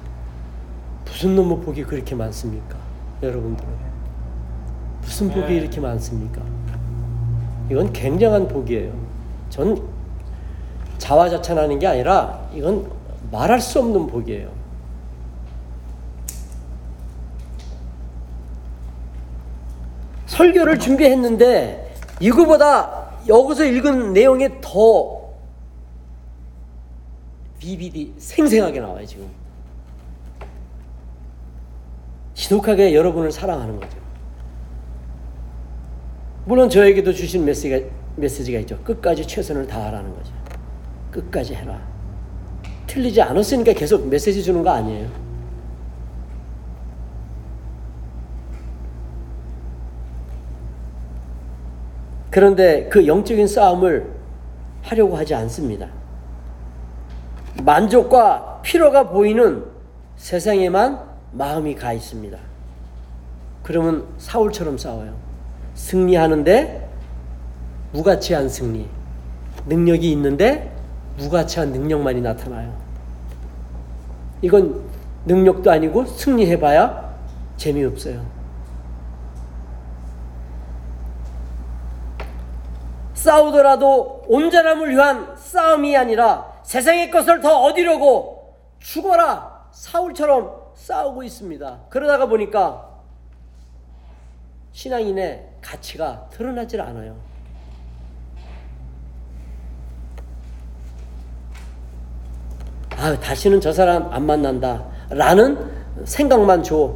무슨 놈의 복이 그렇게 많습니까? 여러분들. 무슨 복이 이렇게 많습니까? 이건 굉장한 복이에요. 전 자화자찬하는 게 아니라 이건 말할 수 없는 복이에요. 설교를 준비했는데 이거보다 여기서 읽은 내용이 더 비비디 생생하게 나와요 지금. 지독하게 여러분을 사랑하는 거죠. 물론 저에게도 주신 메시지가, 메시지가 있죠. 끝까지 최선을 다하라는 거죠. 끝까지 해라. 틀리지 않았으니까 계속 메시지 주는 거 아니에요. 그런데 그 영적인 싸움을 하려고 하지 않습니다. 만족과 필요가 보이는 세상에만 마음이 가 있습니다. 그러면 사울처럼 싸워요. 승리하는데 무가치한 승리. 능력이 있는데 무가치한 능력만이 나타나요. 이건 능력도 아니고 승리해봐야 재미없어요. 싸우더라도 온전함을 위한 싸움이 아니라 세상의 것을 더 얻으려고 죽어라 사울처럼 싸우고 있습니다. 그러다가 보니까 신앙인의 가치가 드러나질 않아요. 아, 다시는 저 사람 안 만난다. 라는 생각만 줘.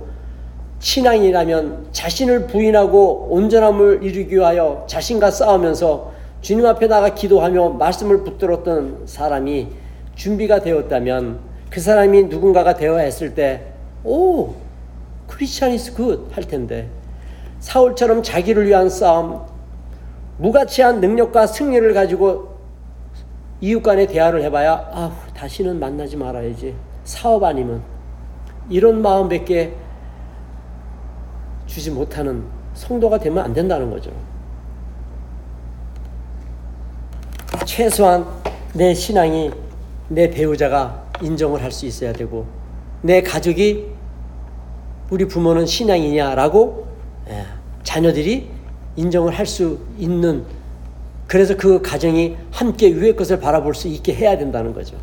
신앙이라면 자신을 부인하고 온전함을 이루기 위하여 자신과 싸우면서 주님 앞에 나가 기도하며 말씀을 붙들었던 사람이 준비가 되었다면 그 사람이 누군가가 되어야 했을 때, 오, 크리스찬 이스 굿할 텐데. 사울처럼 자기를 위한 싸움, 무가치한 능력과 승리를 가지고 이웃 간의 대화를 해봐야, 아 다시는 만나지 말아야지. 사업 아니면. 이런 마음밖에 주지 못하는 성도가 되면 안 된다는 거죠. 최소한 내 신앙이 내 배우자가 인정을 할 수 있어야 되고 내 가족이 우리 부모는 신앙이냐라고 예, 자녀들이 인정을 할 수 있는 그래서 그 가정이 함께 위의 것을 바라볼 수 있게 해야 된다는 거죠.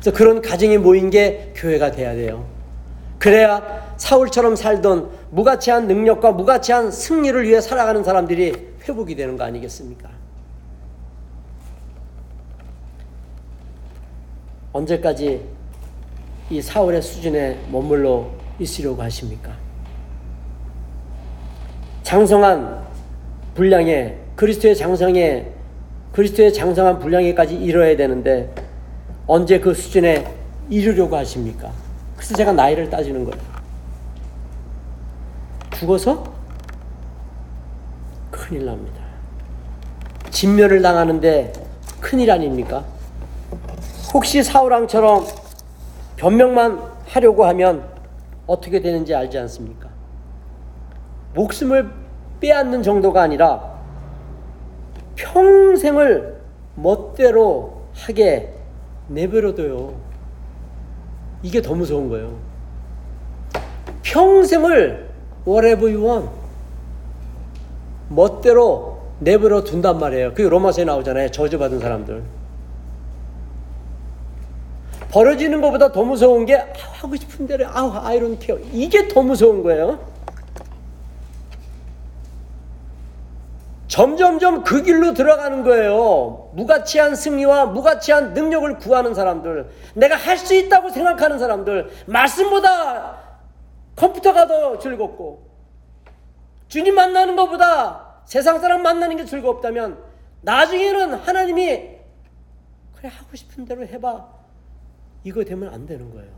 그래서 그런 가정이 모인 게 교회가 돼야 돼요. 그래야 사울처럼 살던 무가치한 능력과 무가치한 승리를 위해 살아가는 사람들이 회복이 되는 거 아니겠습니까? 언제까지 이 사울의 수준에 머물러 있으려고 하십니까? 장성한 분량에 그리스도의 장성에 그리스도의 장성한 분량에까지 이뤄야 되는데 언제 그 수준에 이르려고 하십니까? 그래서 제가 나이를 따지는 거예요. 죽어서 큰일 납니다. 진멸을 당하는데 큰일 아닙니까? 혹시 사우랑처럼 변명만 하려고 하면 어떻게 되는지 알지 않습니까? 목숨을 빼앗는 정도가 아니라 평생을 멋대로 하게 내버려둬요. 이게 더 무서운 거예요. 평생을 whatever you want 멋대로 내버려 둔단 말이에요. 그게 로마서에 나오잖아요. 저주받은 사람들. 벌어지는 것보다 더 무서운 게 하고 싶은 대로 아우 아이론 케어 이게 더 무서운 거예요. 점점점 그 길로 들어가는 거예요. 무가치한 승리와 무가치한 능력을 구하는 사람들, 내가 할 수 있다고 생각하는 사람들, 말씀보다 컴퓨터가 더 즐겁고, 주님 만나는 것보다 세상 사람 만나는 게 즐겁다면, 나중에는 하나님이, 그래, 하고 싶은 대로 해봐. 이거 되면 안 되는 거예요.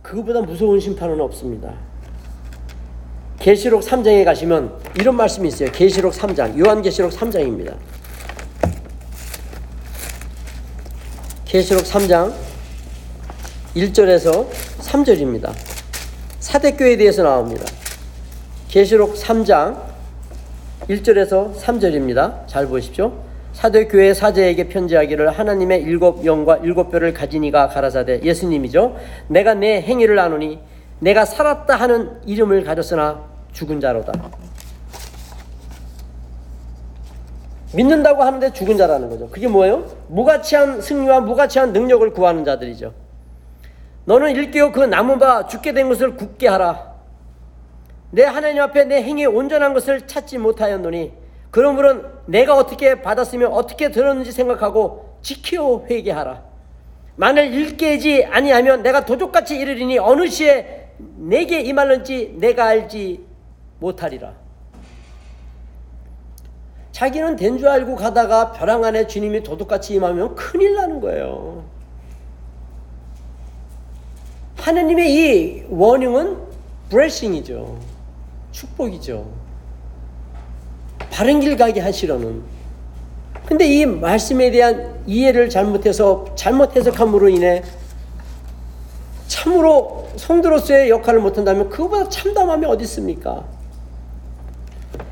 그거보다 무서운 심판은 없습니다. 계시록 3장에 가시면 이런 말씀이 있어요. 계시록 3장, 요한계시록 3장입니다. 계시록 3장 1절에서 3절입니다. 사대교에 대해서 나옵니다. 계시록 3장 1절에서 3절입니다. 잘 보십시오. 사도교회 사제에게 편지하기를 하나님의 일곱 영과 일곱 가진 이가 가라사대 예수님이죠. 내가 내 행위를 아노니 내가 살았다 하는 이름을 가졌으나 죽은 자로다. 믿는다고 하는데 죽은 자라는 거죠. 그게 뭐예요? 무가치한 승리와 무가치한 능력을 구하는 자들이죠. 너는 일깨어 그 남은 바 죽게 된 것을 굳게 하라. 내 하나님 앞에 내 행위 온전한 것을 찾지 못하였노니 그러므로 내가 어떻게 받았으며 어떻게 들었는지 생각하고 지키어 회개하라. 만일 일깨지 아니하면 내가 도적같이 이르리니 어느 시에 내게 임할는지 내가 알지 못하리라. 자기는 된 줄 알고 가다가 벼랑 안에 주님이 도둑같이 임하면 큰일 나는 거예요. 하느님의 이 워닝은 브레싱이죠. 축복이죠. 바른 길 가게 하시려는. 근데 이 말씀에 대한 이해를 잘못해서 잘못 해석함으로 인해 참으로 성도로서의 역할을 못한다면 그거보다 참담함이 어디 있습니까?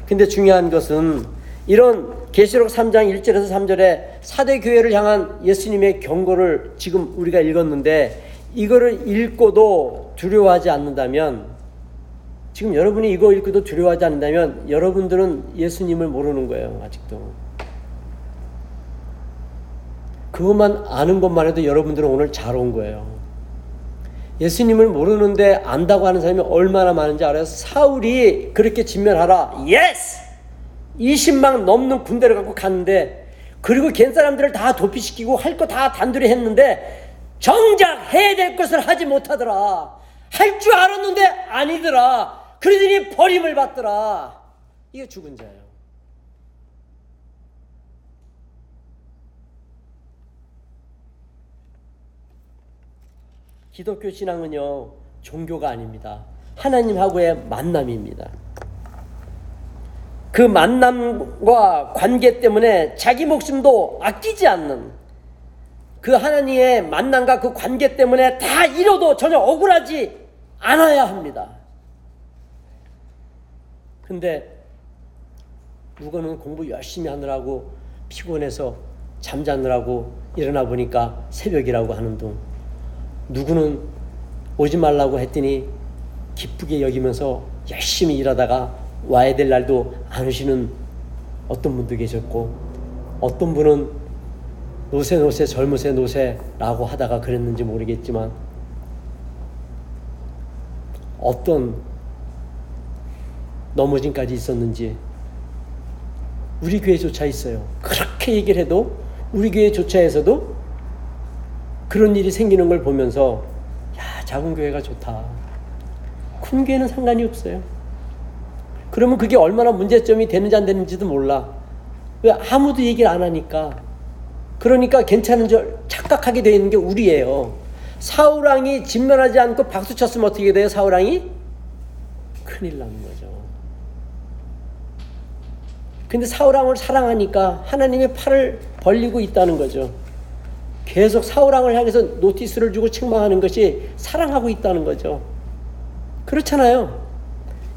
근데 중요한 것은 이런 계시록 3장 1절에서 3절에 사대 교회를 향한 예수님의 경고를 지금 우리가 읽었는데 이거를 읽고도 두려워하지 않는다면 지금 여러분이 이거 읽고도 두려워하지 않는다면 여러분들은 예수님을 모르는 거예요, 아직도. 그것만 아는 것만 해도 여러분들은 오늘 잘 온 거예요. 예수님을 모르는데 안다고 하는 사람이 얼마나 많은지 알아요? 사울이 그렇게 진멸하라. yes! 20만 넘는 군대를 갖고 갔는데 그리고 겐 사람들을 다 도피시키고 할 거 다 단둘이 했는데 정작 해야 될 것을 하지 못하더라. 할 줄 알았는데 아니더라. 그러더니 버림을 받더라. 이게 죽은 자예요. 기독교 신앙은요, 종교가 아닙니다. 하나님하고의 만남입니다. 그 만남과 관계 때문에 자기 목숨도 아끼지 않는 그 하나님의 만남과 그 관계 때문에 다 잃어도 전혀 억울하지 않아야 합니다. 근데 누구는 공부 열심히 하느라고 피곤해서 잠자느라고 일어나 보니까 새벽이라고 하는 둥. 누구는 오지 말라고 했더니 기쁘게 여기면서 열심히 일하다가 와야 될 날도 안 오시는 어떤 분도 계셨고 어떤 분은 노세 노세 젊으세 노세라고 하다가 그랬는지 모르겠지만 어떤 넘어짐까지 있었는지 우리 교회조차 있어요. 그렇게 얘기를 해도 우리 교회 조차에서도 그런 일이 생기는 걸 보면서 야 작은 교회가 좋다. 큰 교회는 상관이 없어요. 그러면 그게 얼마나 문제점이 되는지 안 되는지도 몰라. 왜 아무도 얘기를 안 하니까. 그러니까 괜찮은 줄 착각하게 되어 있는 게 우리예요. 사우랑이 진면하지 않고 박수 쳤으면 어떻게 돼요? 사우랑이 큰일 나는 거죠. 근데 사울왕을 사랑하니까 하나님의 팔을 벌리고 있다는 거죠. 계속 사울왕을 향해서 노티스를 주고 책망하는 것이 사랑하고 있다는 거죠. 그렇잖아요.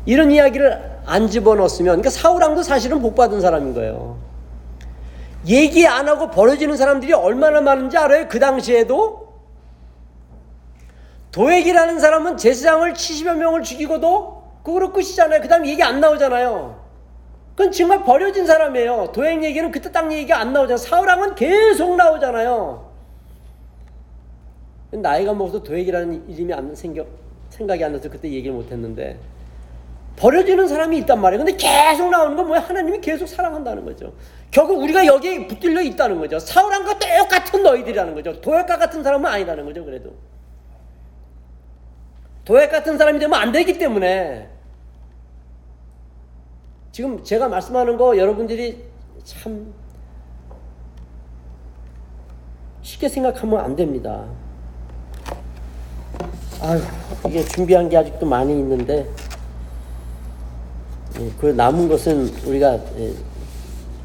이런 이야기를 안 집어넣었으면, 그러니까 사울왕도 사실은 복받은 사람인 거예요. 얘기 안 하고 버려지는 사람들이 얼마나 많은지 알아요? 그 당시에도? 도액이라는 사람은 제사장을 70여 명을 죽이고도 그거로 끝이잖아요. 그 다음 얘기 안 나오잖아요. 그건 정말 버려진 사람이에요. 도행 얘기는 그때 딱 얘기가 안 나오잖아요. 사울왕은 계속 나오잖아요. 나이가 먹어서 도액이라는 이름이 안 생겨 생각이 안 나서 그때 얘기를 못 했는데 버려지는 사람이 있단 말이에요. 근데 계속 나오는 건 뭐야? 하나님이 계속 사랑한다는 거죠. 결국 우리가 여기에 붙들려 있다는 거죠. 사울한과 똑같은 너희들이라는 거죠. 도약과 같은 사람은 아니라는 거죠. 그래도 도약 같은 사람이 되면 안 되기 때문에 지금 제가 말씀하는 거 여러분들이 참 쉽게 생각하면 안 됩니다. 아유, 이게 준비한 게 아직도 많이 있는데, 예, 그 남은 것은 우리가 예,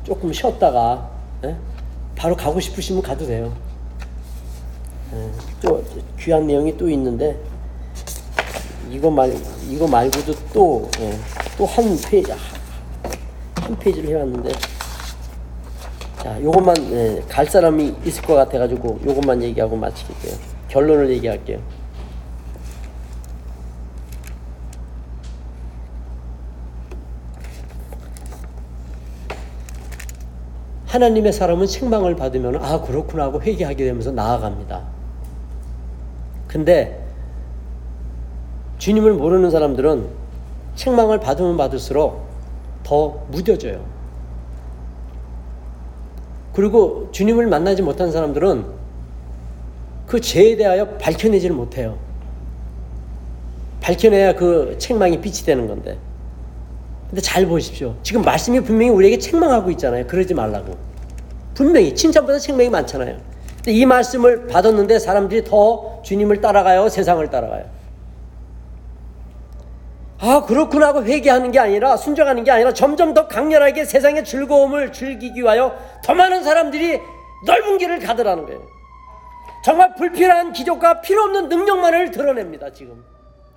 조금 쉬었다가 예, 바로 가고 싶으시면 가도 돼요. 예, 또 귀한 내용이 또 있는데 이거 말 이거 말고도 또 또 한 페이지 한 페이지를 해놨는데 자 요것만 예, 갈 사람이 있을 것 같아가지고 요것만 얘기하고 마치게요. 결론을 얘기할게요. 하나님의 사람은 책망을 받으면 아 그렇구나 하고 회개하게 되면서 나아갑니다. 근데 주님을 모르는 사람들은 책망을 받으면 받을수록 더 무뎌져요. 그리고 주님을 만나지 못한 사람들은 그 죄에 대하여 밝혀내지를 못해요. 밝혀내야 그 책망이 빛이 되는 건데. 근데 잘 보십시오. 지금 말씀이 분명히 우리에게 책망하고 있잖아요. 그러지 말라고. 분명히 칭찬보다 책망이 많잖아요. 근데 이 말씀을 받았는데 사람들이 더 주님을 따라가요, 세상을 따라가요. 아 그렇구나 하고 회개하는 게 아니라 순종하는 게 아니라 점점 더 강렬하게 세상의 즐거움을 즐기기 위하여 더 많은 사람들이 넓은 길을 가더라는 거예요. 정말 불필요한 기적과 필요 없는 능력만을 드러냅니다 지금.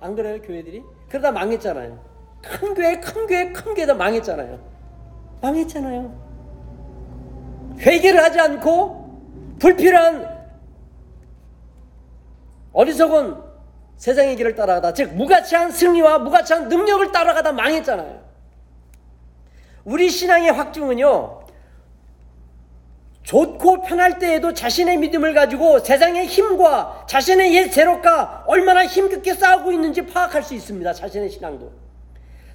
안 그래요 교회들이? 그러다 망했잖아요. 큰 교회 큰 교회 큰 교회 다 망했잖아요. 망했잖아요. 회개를 하지 않고 불필요한 어리석은 세상의 길을 따라가다 즉 무가치한 승리와 무가치한 능력을 따라가다 망했잖아요. 우리 신앙의 확증은요. 좋고 편할 때에도 자신의 믿음을 가지고 세상의 힘과 자신의 옛 세력과 얼마나 힘겹게 싸우고 있는지 파악할 수 있습니다. 자신의 신앙도.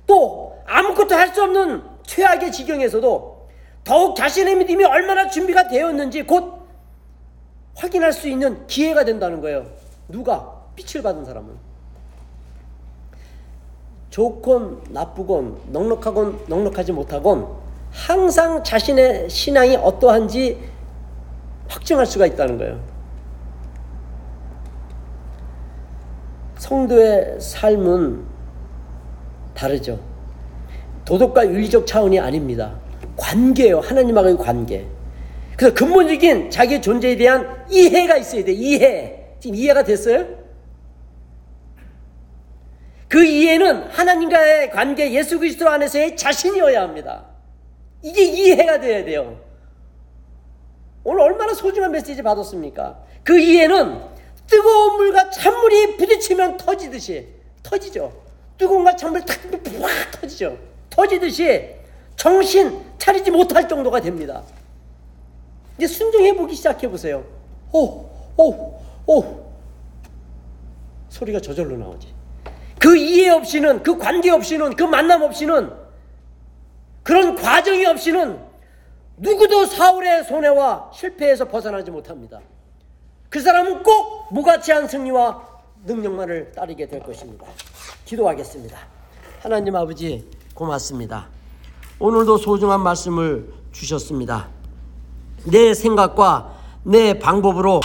또 아무것도 할 수 없는 최악의 지경에서도 더욱 자신의 믿음이 얼마나 준비가 되었는지 곧 확인할 수 있는 기회가 된다는 거예요. 누가? 빛을 받은 사람은. 좋건 나쁘건 넉넉하건 넉넉하지 못하건 항상 자신의 신앙이 어떠한지 확증할 수가 있다는 거예요. 성도의 삶은 다르죠. 도덕과 윤리적 차원이 아닙니다. 관계예요. 하나님하고의 관계. 그래서 근본적인 자기의 존재에 대한 이해가 있어야 돼. 이해. 지금 이해가 됐어요? 그 이해는 하나님과의 관계 예수 그리스도 안에서의 자신이어야 합니다. 이게 이해가 돼야 돼요. 오늘 얼마나 소중한 메시지 받았습니까? 그 이해는 뜨거운 물과 찬물이 부딪히면 터지듯이 터지죠. 뜨거운 과 찬물 탁 터지죠. 터지듯이 정신 차리지 못할 정도가 됩니다. 이제 순종해 보기 시작해 보세요. 오, 오, 오. 소리가 저절로 나오지. 그 이해 없이는, 그 관계 없이는, 그 만남 없이는, 그런 과정이 없이는 누구도 사울의 손해와 실패에서 벗어나지 못합니다. 그 사람은 꼭 무가치한 승리와 능력만을 따르게 될 것입니다. 기도하겠습니다. 하나님 아버지 고맙습니다. 오늘도 소중한 말씀을 주셨습니다. 내 생각과 내 방법으로